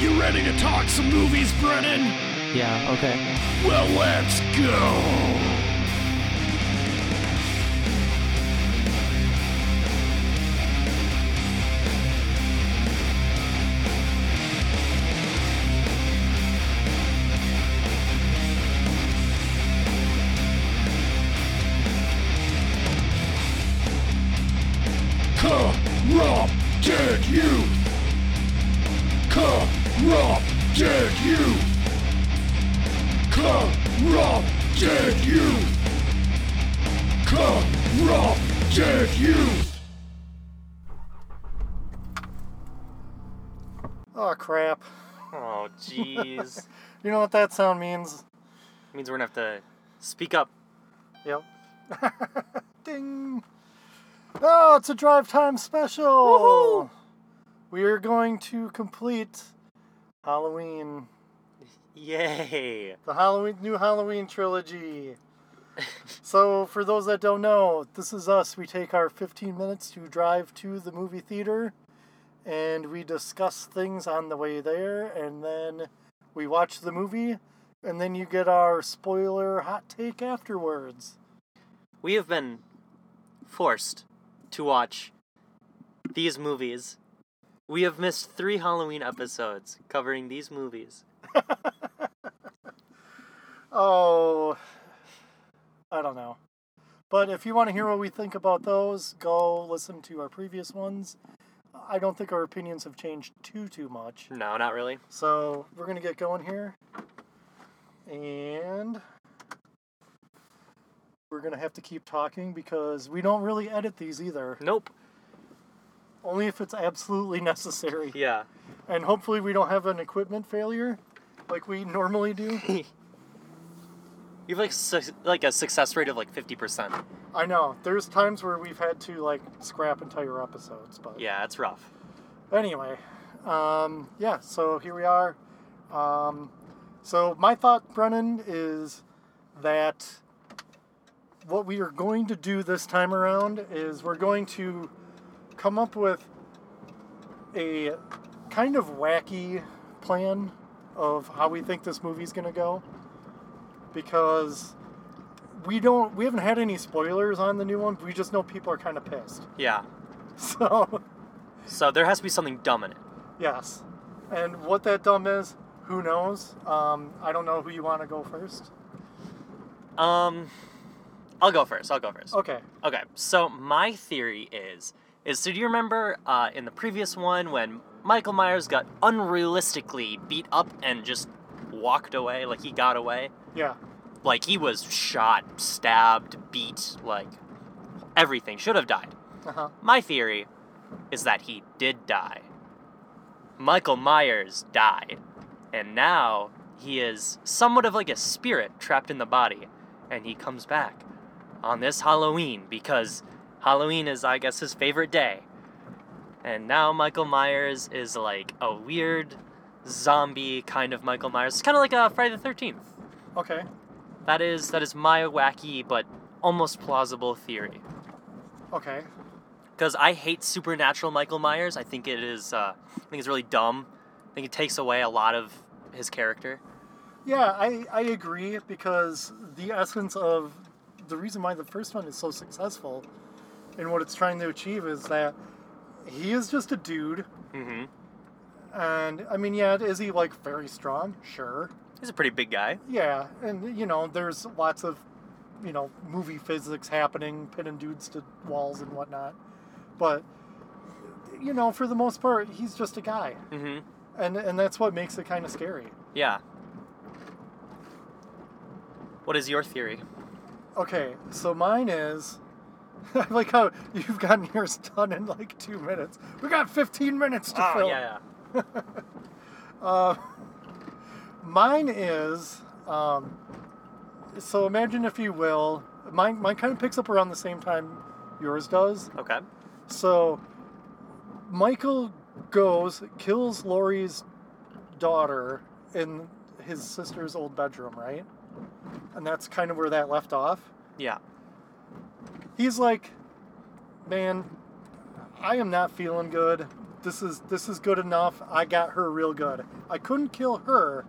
You ready to talk some movies, Brennan? Yeah, okay. Well, let's go. Jeez. You know what that sound means? It means we're gonna have to speak up. Yep. Ding. Oh, it's a drive time special. We are going to complete Halloween, Yay! the Halloween new Halloween trilogy. so, for those that don't know, this is us. We take our 15 minutes to drive to the movie theater and we discuss things on the way there and then we watch the movie and then you get our spoiler hot take afterwards. We have been forced to watch these movies. We have missed three Halloween episodes covering these movies. Oh, I don't know. But if you want to hear what we think about those, go listen to our previous ones. I don't think our opinions have changed too too much. No, not really. So we're gonna get going here, and we're gonna have to keep talking because we don't really edit these either. Nope. Only if it's absolutely necessary. Yeah. And hopefully we don't have an equipment failure, like we normally do. You've like su- like a success rate of like fifty percent. I know. There's times where we've had to like scrap entire episodes, but Yeah, it's rough. anyway, um, yeah. So here we are. Um, so my thought, Brennan, is that what we are going to do this time around is we're going to come up with a kind of wacky plan of how we think this movie's going to go because we don't we haven't had any spoilers on the new one we just know people are kind of pissed Yeah. so So there has to be something dumb in it. Yes. And what that dumb is, who knows? Um, I don't know who you want to go first. Um, I'll go first. I'll go first. Okay. Okay, so my theory is is so do you remember uh, in the previous one when Michael Myers got unrealistically beat up and just walked away, like he got away, Yeah. Like he was shot, stabbed, beat, like everything should have died. Uh huh. My theory is that he did die. Michael Myers died, and now he is somewhat of like a spirit trapped in the body, and he comes back on this Halloween because Halloween is, I guess, his favorite day. And now Michael Myers is like a weird zombie kind of Michael Myers. It's kind of like a Friday the Thirteenth. Okay. That is that is my wacky but almost plausible theory. Okay. because I hate supernatural Michael Myers. I think it is. Uh, I think it's really dumb. I think it takes away a lot of his character. Yeah, I, I agree because the essence of the reason why the first one is so successful and what it's trying to achieve is that he is just a dude. Mm-hmm. And I mean, yeah, is he like very strong? Sure. He's a pretty big guy. Yeah, and you know, there's lots of, you know, movie physics happening, pinning dudes to walls and whatnot. But, you know, for the most part, he's just a guy, Mm-hmm. and and that's what makes it kind of scary. Yeah. What is your theory? Okay, so mine is, I like how you've gotten yours done in like two minutes. We got 15 minutes to Oh fill. yeah, yeah. Uh, mine is, um, so imagine if you will, mine mine kind of picks up around the same time yours does. Okay. So Michael goes, kills Laurie's daughter in his sister's old bedroom, right? And that's kind of where that left off. Yeah. He's like, man, I am not feeling good. this is this is good enough. I got her real good. I couldn't kill her,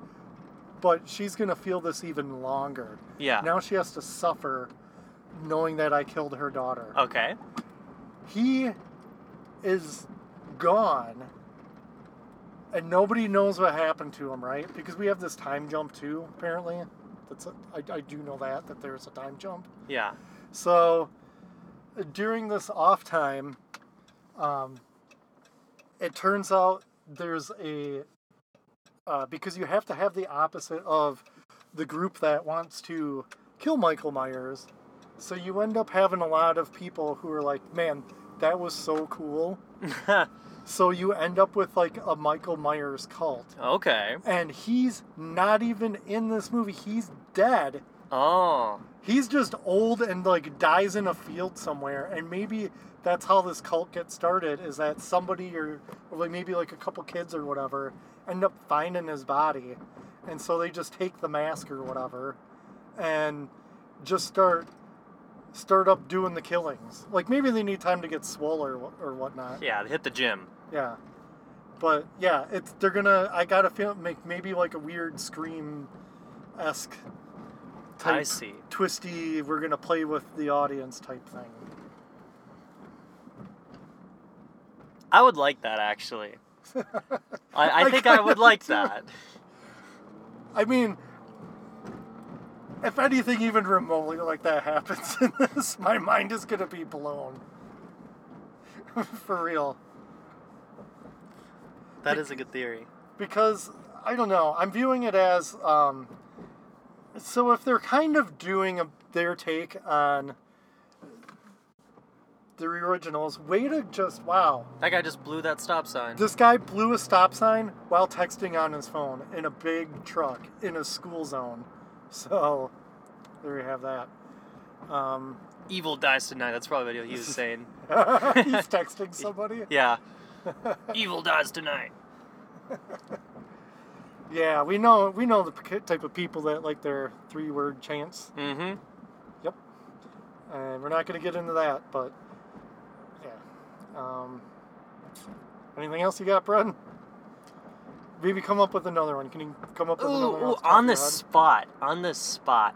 but she's gonna feel this even longer. Yeah. Now she has to suffer knowing that I killed her daughter. Okay. He is gone. And nobody knows what happened to him, right? Because we have this time jump too, apparently. That's a, I, I do know that that there's a time jump. Yeah. So during this off time, um, it turns out there's a uh, because you have to have the opposite of the group that wants to kill Michael Myers. So you end up having a lot of people who are like, "Man, that was so cool." So you end up with like a Michael Myers cult. okay. And he's not even in this movie. He's dead. Oh. He's just old and like dies in a field somewhere. And maybe that's how this cult gets started is that somebody or, or like maybe like a couple kids or whatever end up finding his body. And so they just take the mask or whatever and just start start up doing the killings. Like maybe they need time to get swole or, or whatnot. Yeah. Hit the gym. Yeah. But yeah, it's they're gonna. I gotta feel make maybe like a weird scream esque type I see. twisty. We're gonna play with the audience type thing. I would like that actually. I, I I think I would like do. that. I mean, if anything even remotely like that happens in this, my mind is gonna be blown. For real. That is a good theory. because I don't know. I'm viewing it as um, so if they're kind of doing a, their take on the originals, way to just wow. That guy just blew that stop sign. This guy blew a stop sign while texting on his phone in a big truck in a school zone. So there you have that. Um, Evil dies tonight. That's probably what he was saying. he's texting somebody. Yeah. Evil dies tonight. Yeah, we know we know the type of people that like their three word chants. Mm-hmm. Yep. And we're not going to get into that, but yeah. Um, anything else you got, Brad? Maybe come up with another one. Can you come up with Ooh, another one? ooh, off the top on the spot. On the spot.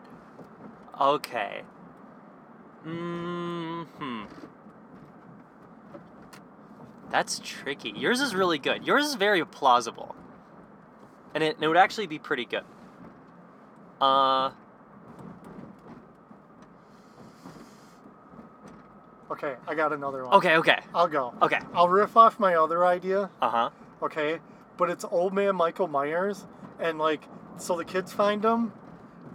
Okay. Hmm. That's tricky. Yours is really good. Yours is very plausible. And it, it would actually be pretty good. Uh, Okay, I got another one. okay, okay. I'll go. Okay. I'll riff off my other idea, Uh huh. okay? But it's old man Michael Myers, and like, so the kids find him,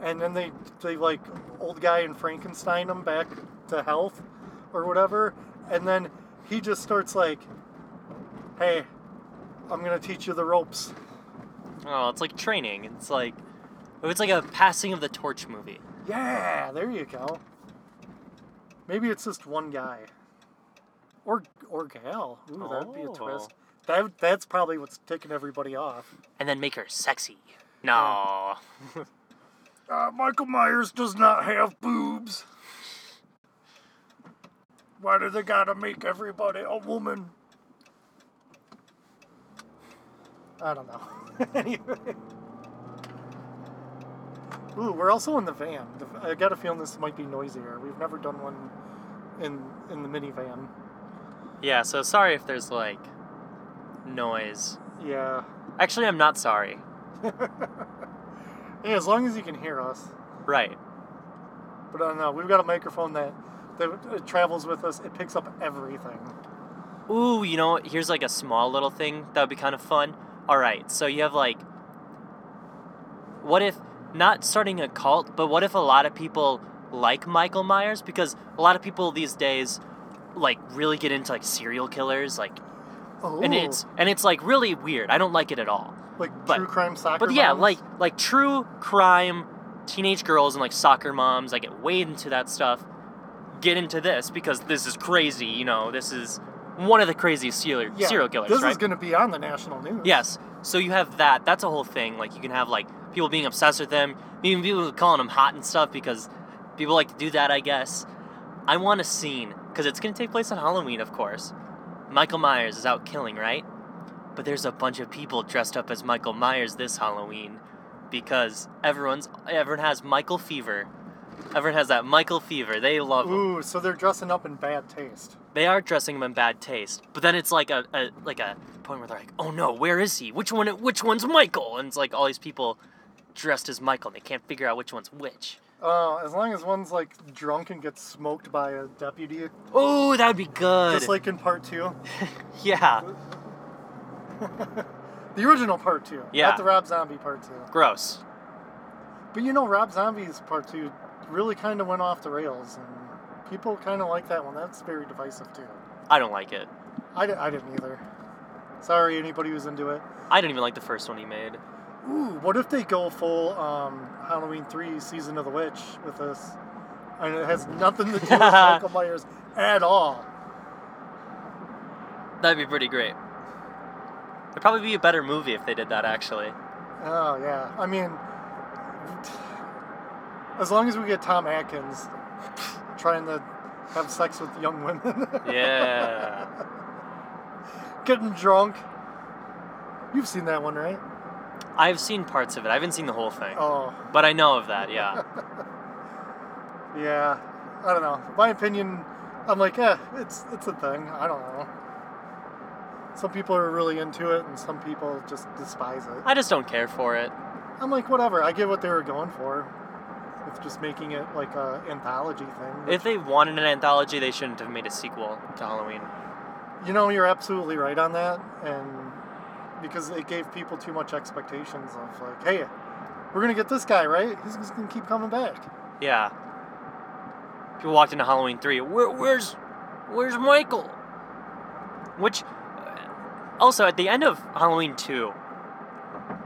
and then they, they like, old guy and Frankenstein him back to health or whatever, and then he just starts like, hey, I'm gonna teach you the ropes. Oh, it's like training. It's like. It's like a passing of the torch movie. Yeah, there you go. Maybe it's just one guy. Or or gal. Ooh, that'd be a Oh. twist. That that's probably what's ticking everybody off. And then make her sexy. No. Uh, Michael Myers does not have boobs. Why do they gotta make everybody a woman? I don't know. anyway. Ooh, we're also in the van. I got a feeling this might be noisier. We've never done one in in the minivan. Yeah, so sorry if there's like noise. Yeah. Actually, I'm not sorry. Yeah, as long as you can hear us. Right. But uh, I don't know. We've got a microphone that that it travels with us. It picks up everything. Ooh, you know, here's like a small little thing that would be kind of fun. All right, so you have like, what if not starting a cult, but what if a lot of people like Michael Myers? Because a lot of people these days, like, really get into like serial killers, like, Oh, and it's oh. and it's like really weird. I don't like it at all. like but- true crime soccer. But yeah, moms. like like true crime, teenage girls and like soccer moms. I get way into that stuff. Get into this because this is crazy. You know, this is one of the craziest serial yeah, serial killers, This right? is going to be on the national news. Yes. So you have that. That's a whole thing. Like you can have like people being obsessed with them, even people calling them hot and stuff because people like to do that. I guess. I want a scene because it's gonna take place on Halloween, of course. Michael Myers is out killing, right? But there's a bunch of people dressed up as Michael Myers this Halloween because everyone's everyone has Michael fever. Everyone has that Michael fever. They love him. Ooh, so they're dressing up in bad taste. They are dressing him in bad taste. But then it's like a, a like a point where they're like, "Oh no, where is he? Which one which one's Michael?" And it's like all these people dressed as Michael. And they can't figure out which one's which. Uh, as long as one's like drunk and gets smoked by a deputy, Oh, that would be good. just like in part two, yeah. the original part two, Yeah. not the Rob Zombie part two. Gross. But you know, Rob Zombie's part two really kind of went off the rails, and people kind of like that one. That's very divisive too. I don't like it. I, di- I didn't either. Sorry, anybody who's into it. I didn't even like the first one he made. Ooh, what if they go full um, Halloween 3 Season of the Witch with this? And it has nothing to do with Michael Myers at all. That'd be pretty great. It'd probably be a better movie if they did that, actually. Oh, yeah. I mean, as long as we get Tom Atkins trying to have sex with young women, Yeah. getting drunk. You've seen that one, right? I've seen parts of it. I haven't seen the whole thing. Oh, But I know of that, yeah. yeah. I don't know. My opinion, I'm like, eh, it's it's a thing. I don't know. Some people are really into it, and some people just despise it. I just don't care for it. I'm like, whatever. I get what they were going for, with just making it like a anthology thing. If they wanted an anthology, they shouldn't have made a sequel to Halloween. You know, you're absolutely right on that, and because it gave people too much expectations of like, hey, we're gonna get this guy, right? He's just gonna keep coming back. Yeah. People walked into Halloween 3. Where, where's where's Michael? Which uh, also at the end of Halloween 2,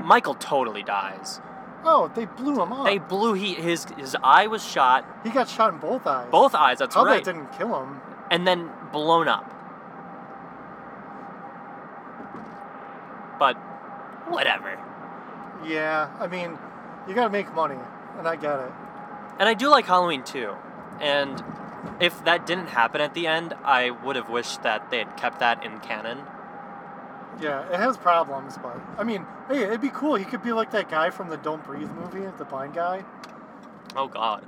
Michael totally dies. Oh, they blew him up. They blew he his his eye was shot, he got shot in both eyes. both eyes, that's How right. that didn't kill him? and then blown up. But whatever. Yeah, I mean, you gotta make money, and I get it. And I do like Halloween too. And if that didn't happen at the end, I would have wished that they had kept that in canon. Yeah, it has problems, but I mean, hey, it'd be cool. He could be like that guy from the Don't Breathe movie, the blind guy. Oh god.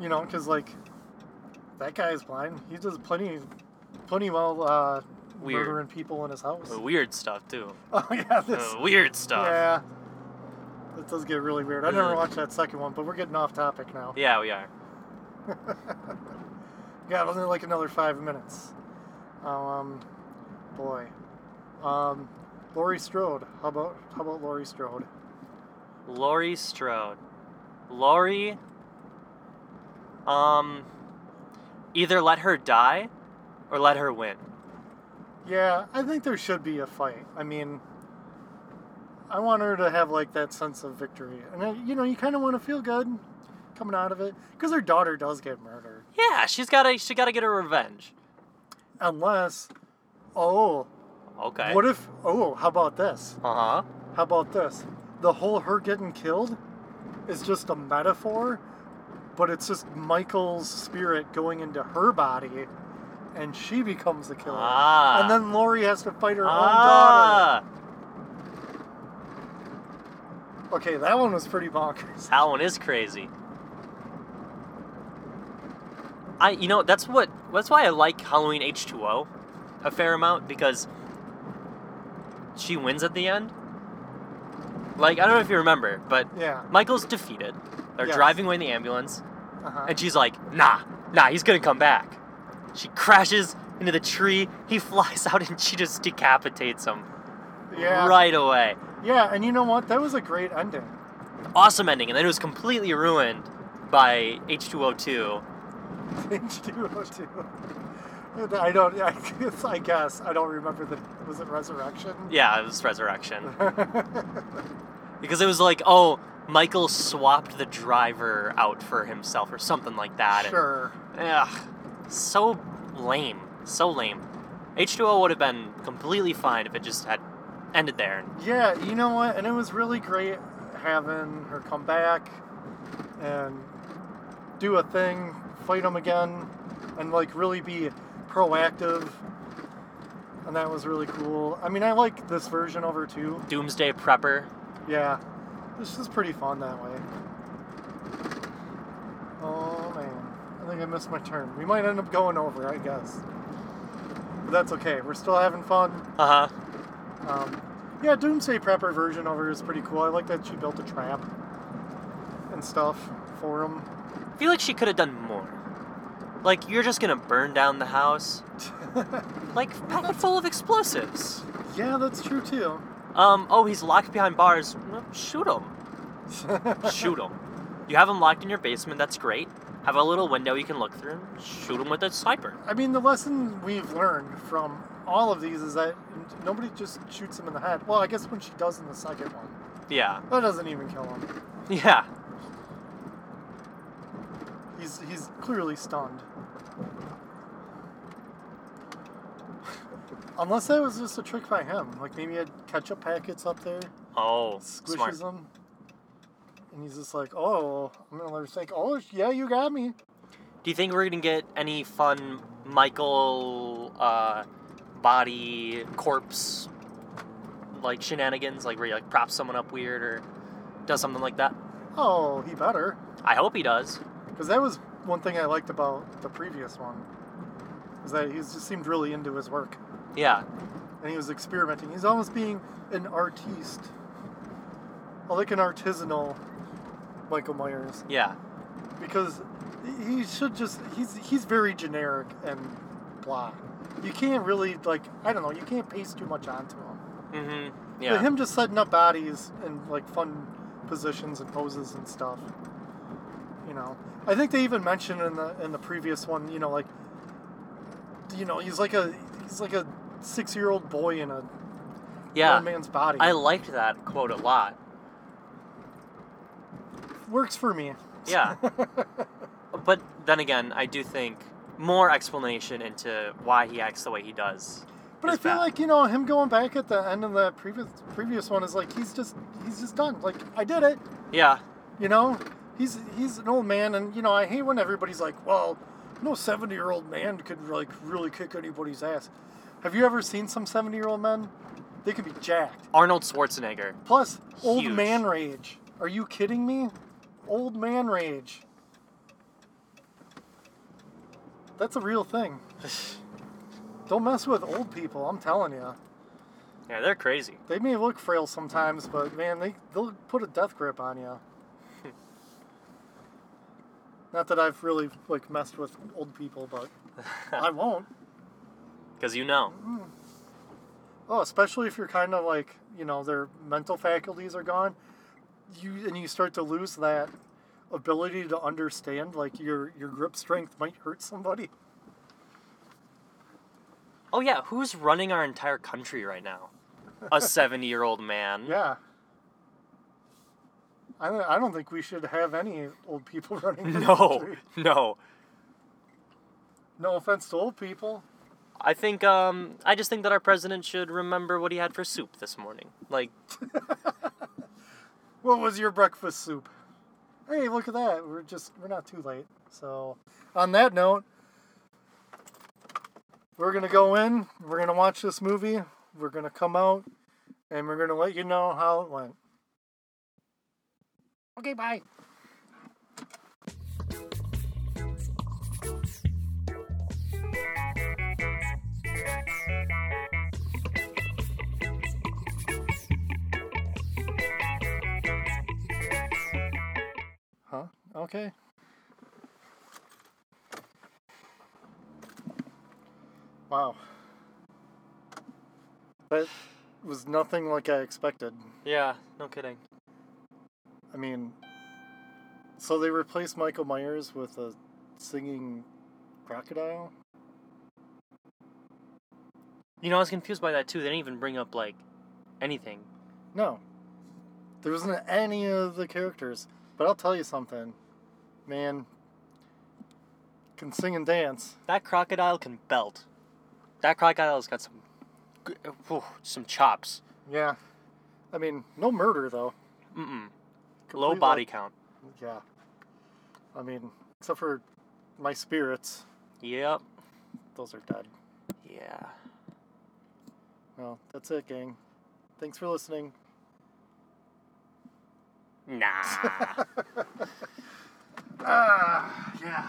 You know, because like that guy is blind. He does plenty, plenty well uh, Weird. murdering people in his house. Weird stuff too. Oh yeah, this. Uh, weird stuff. Yeah, it does get really weird. I never watched that second one, but we're getting off topic now. Yeah, we are. Yeah, only like another five minutes. Um, boy, um, Laurie Strode. How about how about Laurie Strode? Laurie Strode. Laurie. Um. Either let her die, or let her win. Yeah, I think there should be a fight. I mean, I want her to have like that sense of victory, and uh, you know, you kind of want to feel good coming out of it because her daughter does get murdered. Yeah, she's gotta. She gotta get her revenge. Unless, oh, Okay. what if? Oh, how about this? Uh huh. How about this? The whole her getting killed is just a metaphor, but it's just Michael's spirit going into her body, and she becomes the killer. Ah. And then Laurie has to fight her own daughter. Ah. Okay, that one was pretty bonkers. That one is crazy. I, you know, that's what. That's why I like Halloween H two O, a fair amount because she wins at the end. Like I don't know if you remember, but Yeah. Michael's defeated. They're Yes. driving away in the ambulance, Uh-huh. and she's like, "Nah, nah, he's gonna come back." She crashes into the tree. He flies out, and she just decapitates him Yeah. right away. Yeah, and you know what? That was a great ending. Awesome ending, and then it was completely ruined by H two O two. H2O2. I don't. I guess, I guess I don't remember the. Was it Resurrection? Yeah, it was Resurrection. because it was like, oh, Michael swapped the driver out for himself or something like that. and- sure. ugh, so lame. So lame. H2O would have been completely fine if it just had ended there. Yeah, you know what? And it was really great having her come back and do a thing, fight him again, and like really be proactive. and that was really cool. I mean, I like this version over too. Doomsday Prepper. Yeah, this is pretty fun that way. Oh man, I think I missed my turn. We might end up going over, I guess. But that's okay. We're still having fun. Uh huh. Um, yeah, Doomsday Prepper version over is pretty cool. I like that she built a trap and stuff for him. I feel like she could have done more. Like you're just gonna burn down the house. Like pack it full of explosives. yeah, that's true too. Um. Oh, he's locked behind bars. Well, Shoot him. Shoot him. You have him locked in your basement. That's great. Have a little window you can look through. Shoot him with a sniper. I mean, the lesson we've learned from all of these is that nobody just shoots him in the head. Well, I guess when she does in the second one, Yeah. that doesn't even kill him. Yeah. He's he's clearly stunned. Unless that was just a trick by him. Like maybe he had ketchup packets up there, Oh, squishes smart. them, and he's just like, "Oh, I'm gonna let her think. Oh, yeah, you got me." Do you think we're gonna get any fun Michael uh, body corpse like shenanigans, like where he like props someone up weird or does something like that? Oh, he better, I hope he does. Because that was one thing I liked about the previous one. Was that he just seemed really into his work. Yeah. and he was experimenting. He's almost being an artiste, like an artisanal Michael Myers, Yeah. because he should just he's he's very generic and blah. You can't really like I don't know. You can't paste too much onto him. Mm-hmm. But Yeah. him just setting up bodies in like fun positions and poses and stuff. You know, I think they even mentioned in the in the previous one. You know, like you know he's like a he's like a six year old boy in a yeah. grown man's body. I liked that quote a lot. Works for me. Yeah. But then again, I do think more explanation into why he acts the way he does. But I feel bad. like you know him going back at the end of the previous previous one is like he's just he's just done. Like I did it. Yeah. You know, he's he's an old man, and you know I hate when everybody's like, well, no seventy year old man could like really kick anybody's ass. Have you ever seen some seventy year old men? They can be jacked. Arnold Schwarzenegger. Plus, old Huge. man rage. Are you kidding me? Old man rage. That's a real thing. Don't mess with old people. I'm telling you. Yeah, they're crazy. They may look frail sometimes, but man, they they'll put a death grip on you. Not that I've really like messed with old people, but I won't. Because you know. Mm. Oh, especially if you're kind of like you know their mental faculties are gone, you and you start to lose that ability to understand. Like your your grip strength might hurt somebody. Oh yeah, who's running our entire country right now? A 70-year-old man. Yeah. I don't, I don't think we should have any old people running. the No. No. No offense to old people. I think um I just think that our president should remember what he had for soup this morning. Like What was your breakfast soup? Hey, look at that. We're just we're not too late. So, on that note, we're going to go in, we're going to watch this movie, we're going to come out, and we're going to let you know how it went. Okay, bye. Huh? Okay. Wow. That was nothing like I expected. yeah, no kidding. I mean, so they replaced Michael Myers with a singing crocodile? You know, I was confused by that too. They didn't even bring up like anything. No. There wasn't any of the characters. But I'll tell you something. Man, can sing and dance. That crocodile can belt. That crocodile's got some whew, some chops. Yeah. I mean, no murder, though. Mm-mm. Low body like- count. Yeah. I mean, except for my spirits, Yep. those are dead. Yeah. Well, that's it, gang. Thanks for listening. Nah. Ah, yeah.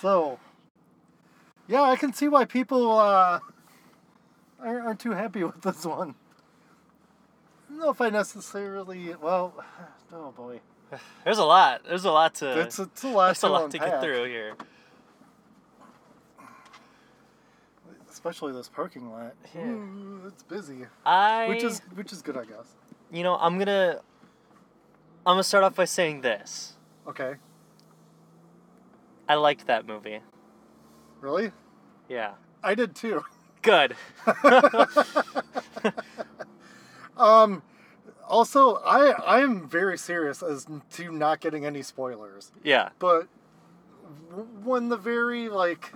So, yeah, I can see why people uh, aren't too happy with this one. I don't know if I necessarily. Well, oh boy, There's a lot. There's a lot to. it's, it's a lot there's to a lot to get through here. especially this parking lot. Yeah. Ooh, it's busy, I. which is which is good, I guess. You know, I'm gonna. I'm gonna start off by saying this. Okay, I liked that movie. really? Yeah. I did too. Good. Um, also, I I am very serious as to not getting any spoilers. Yeah. But when the very like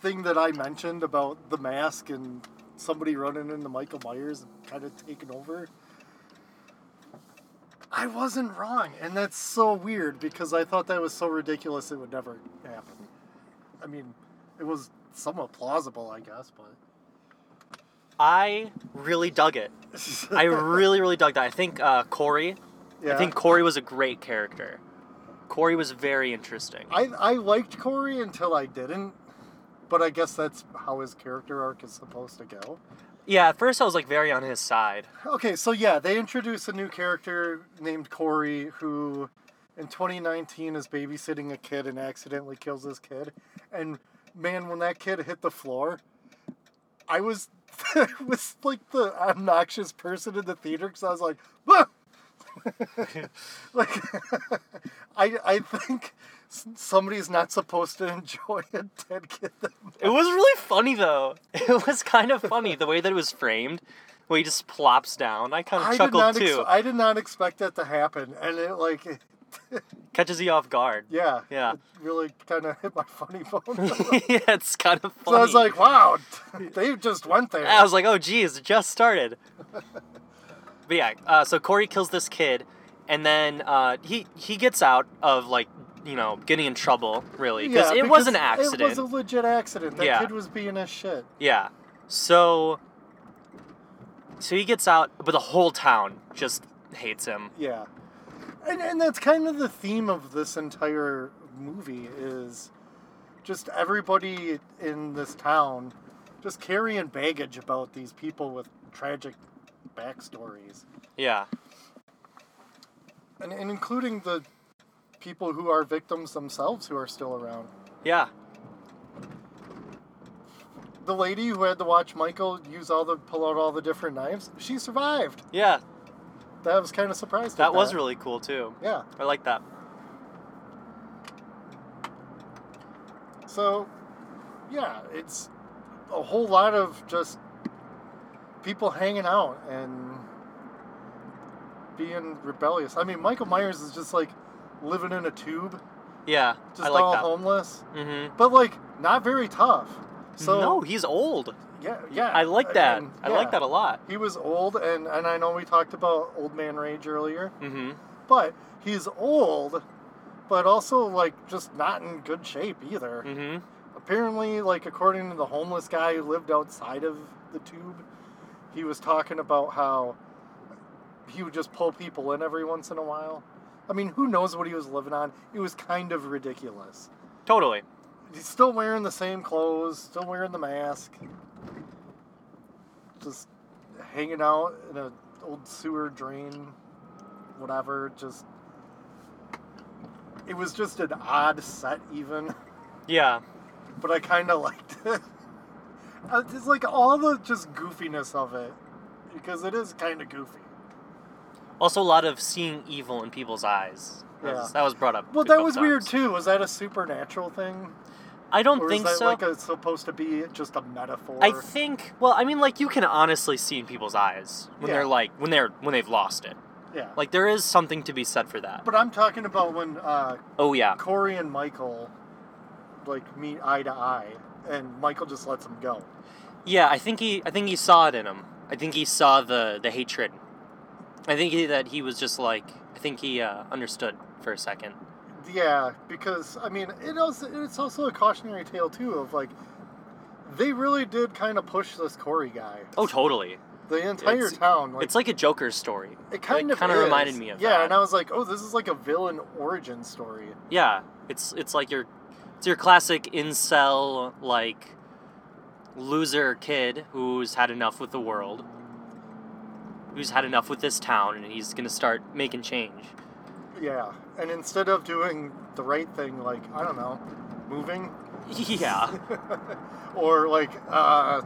thing that I mentioned about the mask and somebody running into Michael Myers and kind of taking over, I wasn't wrong, and that's so weird because I thought that was so ridiculous it would never happen. I mean, it was somewhat plausible, I guess, but I really dug it. I really, really dug that. I think uh, Corey. yeah. I think Corey was a great character. Corey was very interesting. I, I liked Corey until I didn't, but I guess that's how his character arc is supposed to go. Yeah, at first I was like very on his side. Okay, so yeah, they introduce a new character named Corey who in 2019 is babysitting a kid and accidentally kills this kid. And man, when that kid hit the floor, I was was like the obnoxious person in the theater because I was like, like I I think somebody's not supposed to enjoy a dead kid. It was really funny though. It was kind of funny the way that it was framed, where he just plops down. I kind of I did chuckled too. ex- I did not expect that to happen, and it like. It, Catches you off guard. Yeah. Yeah. It really kind of hit my funny bone. yeah, it's kind of so funny. I was like, wow, they just went there. I was like, oh geez, it just started. but yeah, uh, so Corey kills this kid, and then uh, he he gets out of like you know getting in trouble really because Yeah, it was an accident. It was a legit accident. That Yeah. kid was being a shit. Yeah. So so he gets out, but the whole town just hates him. Yeah. And, and that's kind of the theme of this entire movie is just everybody in this town just carrying baggage about these people with tragic backstories. Yeah. And, and including the people who are victims themselves who are still around. Yeah. the lady who had to watch Michael use all the pull out all the different knives, she survived. Yeah. That was kind of surprised. That at was really cool too. yeah. I like that. So, yeah, it's a whole lot of just people hanging out and being rebellious. I mean, Michael Myers is just like living in a tube, Yeah. just like all that. homeless, Mhm. but like not very tough. So no, he's old. Yeah, yeah. I like that. mean, I like that a lot. He was old, and and I know we talked about old man rage earlier. Mhm. but he's old, but also like just not in good shape either. Mhm. Apparently, like according to the homeless guy who lived outside of the tube, he was talking about how he would just pull people in every once in a while. I mean, who knows what he was living on? It was kind of ridiculous. Totally. He's still wearing the same clothes, still wearing the mask, just hanging out in an old sewer drain, whatever. Just it was just an odd set, even, Yeah. but I kind of liked it. Uh, It's like all the just goofiness of it, because it is kind of goofy. Also, a lot of seeing evil in people's eyes. That, was, Yeah. that was brought up. Well, that was weird too. Was that a supernatural thing, I don't or think is that so. like a, supposed to be just a metaphor? I think. Well, I mean, like you can honestly see in people's eyes when Yeah. they're like when they're when they've lost it. yeah. Like there is something to be said for that. But I'm talking about when uh, Oh yeah. Corey and Michael like meet eye to eye, and Michael just lets him go. Yeah, I think he I think he saw it in him. I think he saw the the hatred. I think he, that he was just like I think he uh, understood for a second. Yeah, because I mean, it also it's also a cautionary tale too of like they really did kind of push this Corey guy. Oh, totally. The entire It's- town, like, It's like a Joker story. it kind of kind of reminded me of yeah, that. and I was like, oh, this is like a villain origin story. Yeah, it's it's like your it's your classic incel like loser kid who's had enough with the world, who's had enough with this town, and he's gonna start making change. Yeah, and instead of doing the right thing, like I don't know, moving, Yeah, or like uh,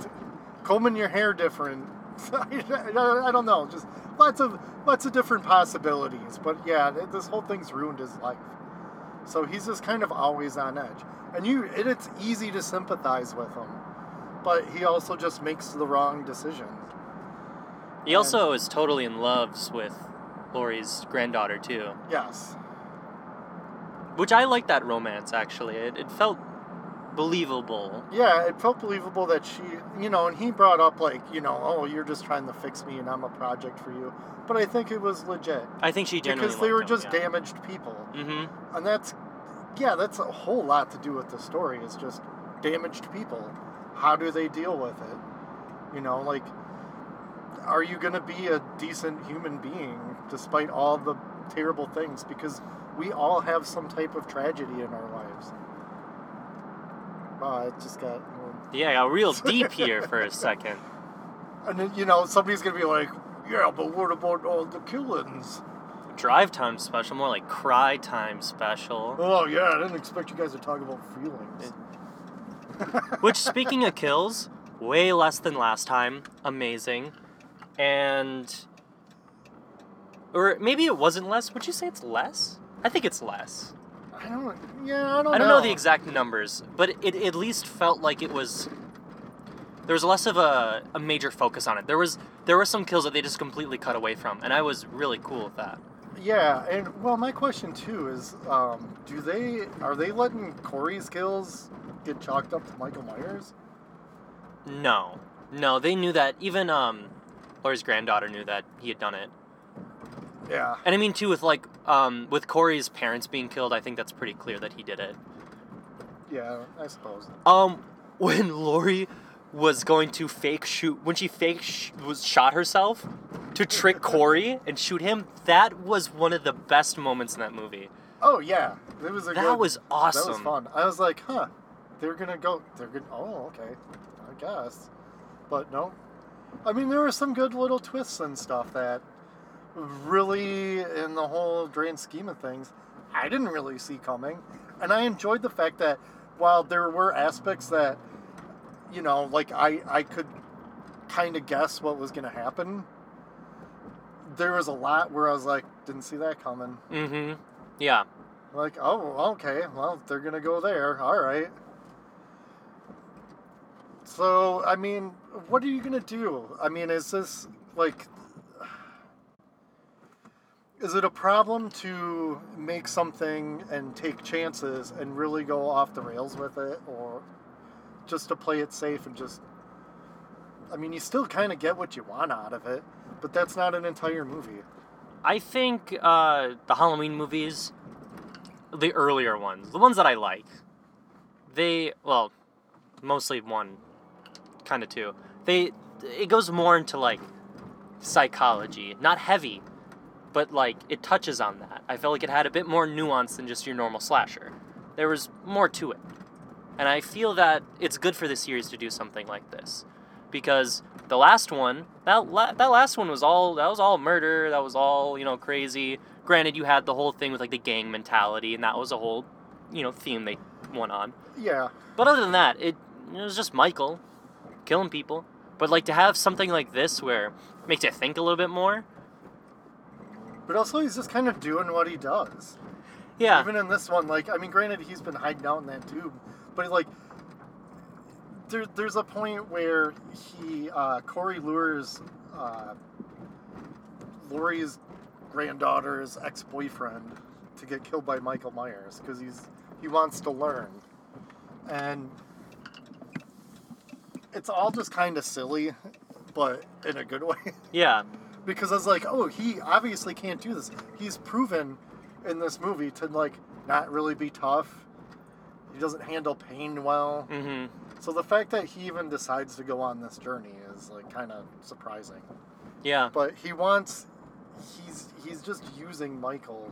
combing your hair different. I, don't know, just lots of lots of different possibilities. But yeah, this whole thing's ruined his life. So he's just kind of always on edge, and you and it's easy to sympathize with him, but he also just makes the wrong decision. he also is totally in love with Laurie's granddaughter too, Yes. Which I like that romance actually. It, it felt believable. Yeah, it felt believable that she, you know, and he brought up like, you know, oh, you're just trying to fix me and I'm a project for you. But I think it was legit I think she genuinely because they were him, just yeah. damaged people, Mm-hmm. and that's, yeah, that's a whole lot to do with the story. Is just damaged people. How do they deal with it? You know, like, are you gonna be a decent human being despite all the terrible things? Because we all have some type of tragedy in our lives. Wow, it just got. Yeah, I got real deep here for a second. And then, you know, somebody's gonna be like, yeah, but what about all the killings? Drive time special, more like cry time special. Oh, yeah, I didn't expect you guys to talk about feelings. Which, speaking of kills, way less than last time. Amazing. And. Or maybe it wasn't less. Would you say it's less? I think it's less. I don't, yeah, I don't I don't know. know the exact numbers, but it at least felt like it was. There was less of a, a major focus on it. There was there were some kills that they just completely cut away from, and I was really cool with that. Yeah, and well, my question too is, um, do they are they letting Corey's kills get chalked up to Michael Myers? No, no, they knew that. Even um, Laurie's granddaughter knew that he had done it. Yeah, And I mean too with like um with Corey's parents being killed, I think that's pretty clear that he did it. yeah, I suppose. Um, when Laurie was going to fake shoot when she fake sh- was shot herself to trick Corey and shoot him, that was one of the best moments in that movie. Oh yeah, it was a That good, was awesome. That was fun. I was like, huh, they're gonna go. They're gonna. Oh, okay, I guess. But no, I mean there were some good little twists and stuff that really, in the whole grand scheme of things, I didn't really see coming, and I enjoyed the fact that while there were aspects that, you know, like I I could kind of guess what was gonna happen. There was a lot where I was like, didn't see that coming. Mm-hmm. Yeah. Like, oh, okay, well, they're gonna go there. All right. So, I mean, what are you gonna do? I mean, is this like, is it a problem to make something and take chances and really go off the rails with it, or just to play it safe and just? I mean, you still kind of get what you want out of it, but that's not an entire movie. I think uh, the Halloween movies, the earlier ones, the ones that I like, they well, mostly one, kind of two. They it goes more into like psychology, not heavy, but like it touches on that. I felt like it had a bit more nuance than just your normal slasher. There was more to it, and I feel that it's good for the series to do something like this, because the last one, that la- that last one was all that was all murder. That was all you know crazy. Granted, you had the whole thing with like the gang mentality, and that was a whole you know theme they went on. Yeah, But other than that, it, it was just Michael killing people. But like to have something like this where it makes you think a little bit more. But also he's just kind of doing what he does. Yeah. Even in this one, like I mean, granted he's been hiding out in that tube, but like there, there's a point where he uh, Corey lures uh, Laurie's granddaughter's ex-boyfriend to get killed by Michael Myers because he's he wants to learn, and it's all just kind of silly, but in a good way. yeah. Because I was like, oh, he obviously can't do this. He's proven in this movie to like not really be tough. he doesn't handle pain well. Mm-hmm. So the fact that he even decides to go on this journey is like kind of surprising. Yeah. But he wants he's he's just using Michael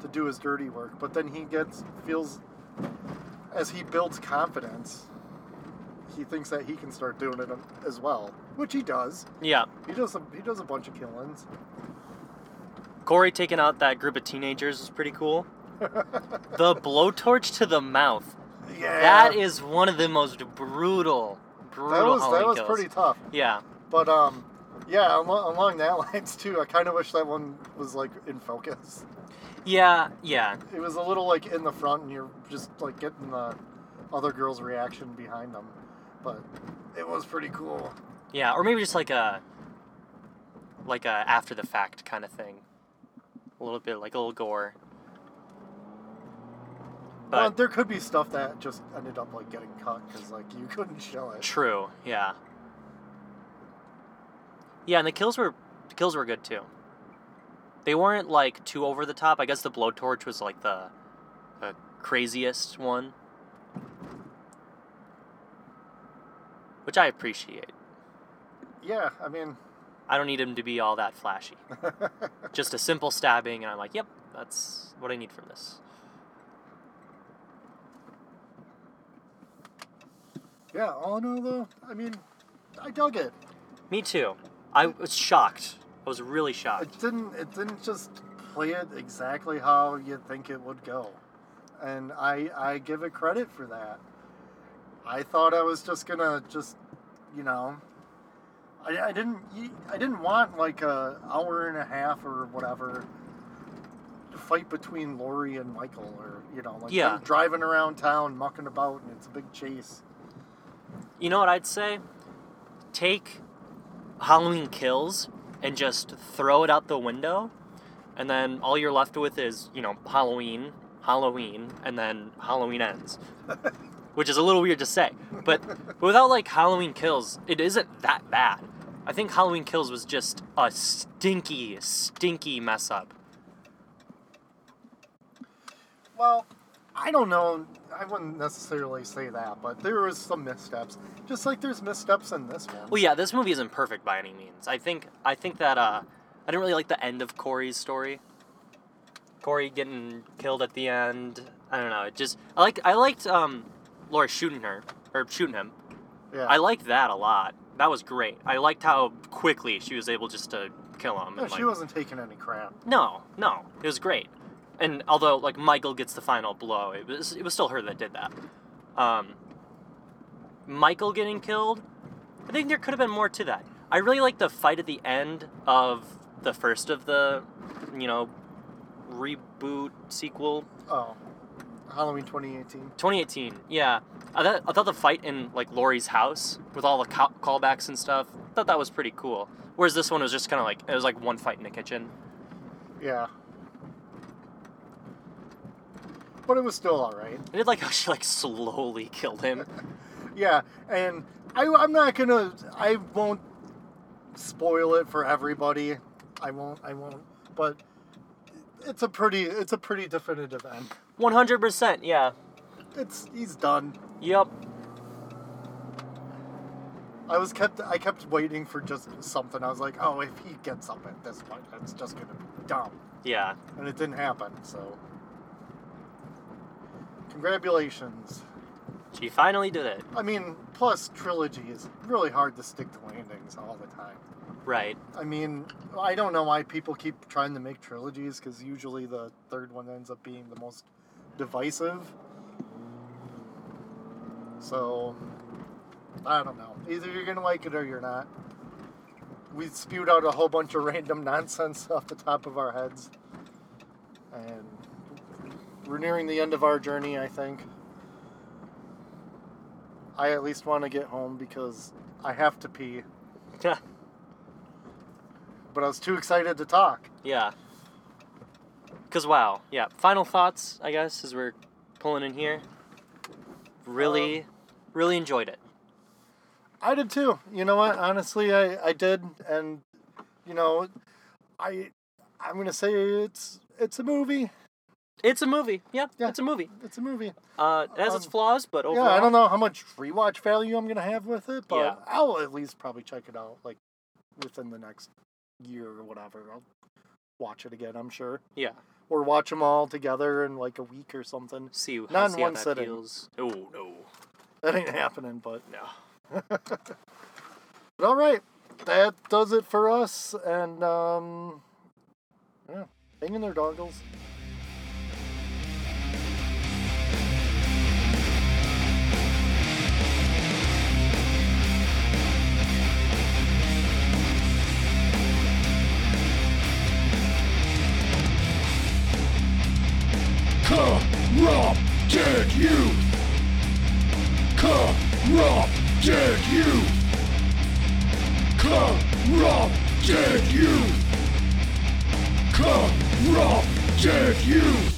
to do his dirty work, but then he gets feels as he builds confidence, he thinks that he can start doing it as well, which he does. Yeah. He does a, he does a bunch of killings. Corey taking out that group of teenagers was pretty cool. the blowtorch to the mouth. Yeah. That is one of the most brutal, brutal that was that was kills. pretty tough. Yeah. But um yeah, along, along that lines too. I kind of wish that one was like in focus. Yeah. Yeah. It was a little like in the front, and you're just like getting the other girl's reaction behind them. But it was pretty cool. Yeah. Or maybe just like a, like a after the fact kind of thing. A little bit like a little gore. But well, there could be stuff that just ended up like getting cut because like you couldn't show it. True. Yeah. Yeah, and the kills were the kills were good too. They weren't like too over the top. I guess the blowtorch was like the the craziest one, which I appreciate. Yeah, I mean, I don't need him to be all that flashy. Just a simple stabbing, and I'm like, yep, that's what I need from this. yeah. All in all, though, I mean, I dug it. Me too. I was shocked. I was really shocked. It didn't. It didn't just play it exactly how you'd think it would go, and I I give it credit for that. I thought I was just gonna just, you know, I, I didn't I didn't want like a hour and a half or whatever to fight between Laurie and Michael or you know like Yeah. driving around town mucking about and it's a big chase. You know what I'd say? Take Halloween Kills and just throw it out the window, and then all you're left with is, you know, Halloween, Halloween, and then Halloween Ends. Which is a little weird to say. But without like Halloween Kills, it isn't that bad. I think Halloween Kills was just a stinky, stinky mess up. Well, I don't know. I wouldn't necessarily say that, but there was some missteps, just like there's missteps in this one. Well, yeah, this movie isn't perfect by any means. I think I think that uh, I didn't really like the end of Corey's story. Corey getting killed at the end. I don't know. It just I like I liked um, Laurie shooting her or shooting him. yeah. I liked that a lot. That was great. I liked how quickly she was able just to kill him. No, and, she like- wasn't taking any crap. no, no, it was great. And although like Michael gets the final blow, it was it was still her that did that. Um, Michael getting killed, I think there could have been more to that. I really like the fight at the end of the first of the, you know, reboot sequel, Oh, Halloween 2018. 2018. Yeah, I thought I thought the fight in like Laurie's house with all the call- callbacks and stuff. I thought that was pretty cool. Whereas this one was just kind of like it was like one fight in the kitchen. Yeah. But it was still all right. I did like how she like slowly killed him. Yeah, and I, I'm not gonna. I won't spoil it for everybody. I won't. I won't. But it's a pretty. It's a pretty definitive end. One hundred percent. Yeah. It's he's done. Yep. I was kept. I kept waiting for just something. I was like, oh, if he gets up at this point, it's just gonna be dumb. Yeah. and it didn't happen. So, congratulations. She finally did it. I mean, plus trilogy is really hard to stick to landings all the time. Right. I mean, I don't know why people keep trying to make trilogies because usually the third one ends up being the most divisive. So, I don't know. Either you're gonna like it or you're not. We spewed out a whole bunch of random nonsense off the top of our heads. And we're nearing the end of our journey, I think. I at least want to get home because I have to pee, Yeah. but I was too excited to talk. Yeah. Cause wow. Yeah. Final thoughts, I guess, as we're pulling in here. Really, really enjoyed it. I did too. You know what? Honestly, I, I did, and you know, I I'm gonna say it's it's a movie. It's a movie. Yeah, Yeah. it's a movie. It's a movie. Uh, it has its Um, flaws, but overall, Yeah, I don't know how much rewatch value I'm gonna have with it, but Yeah. I'll at least probably check it out like within the next year or whatever. I'll watch it again. I'm sure, Yeah, or watch them all together in like a week or something. see, how, Not in one that sitting. feels. Oh no, That ain't happening, but no. But all right, that does it for us. And um, yeah, hang in there, dongles. Corrupted youth! Corrupted youth!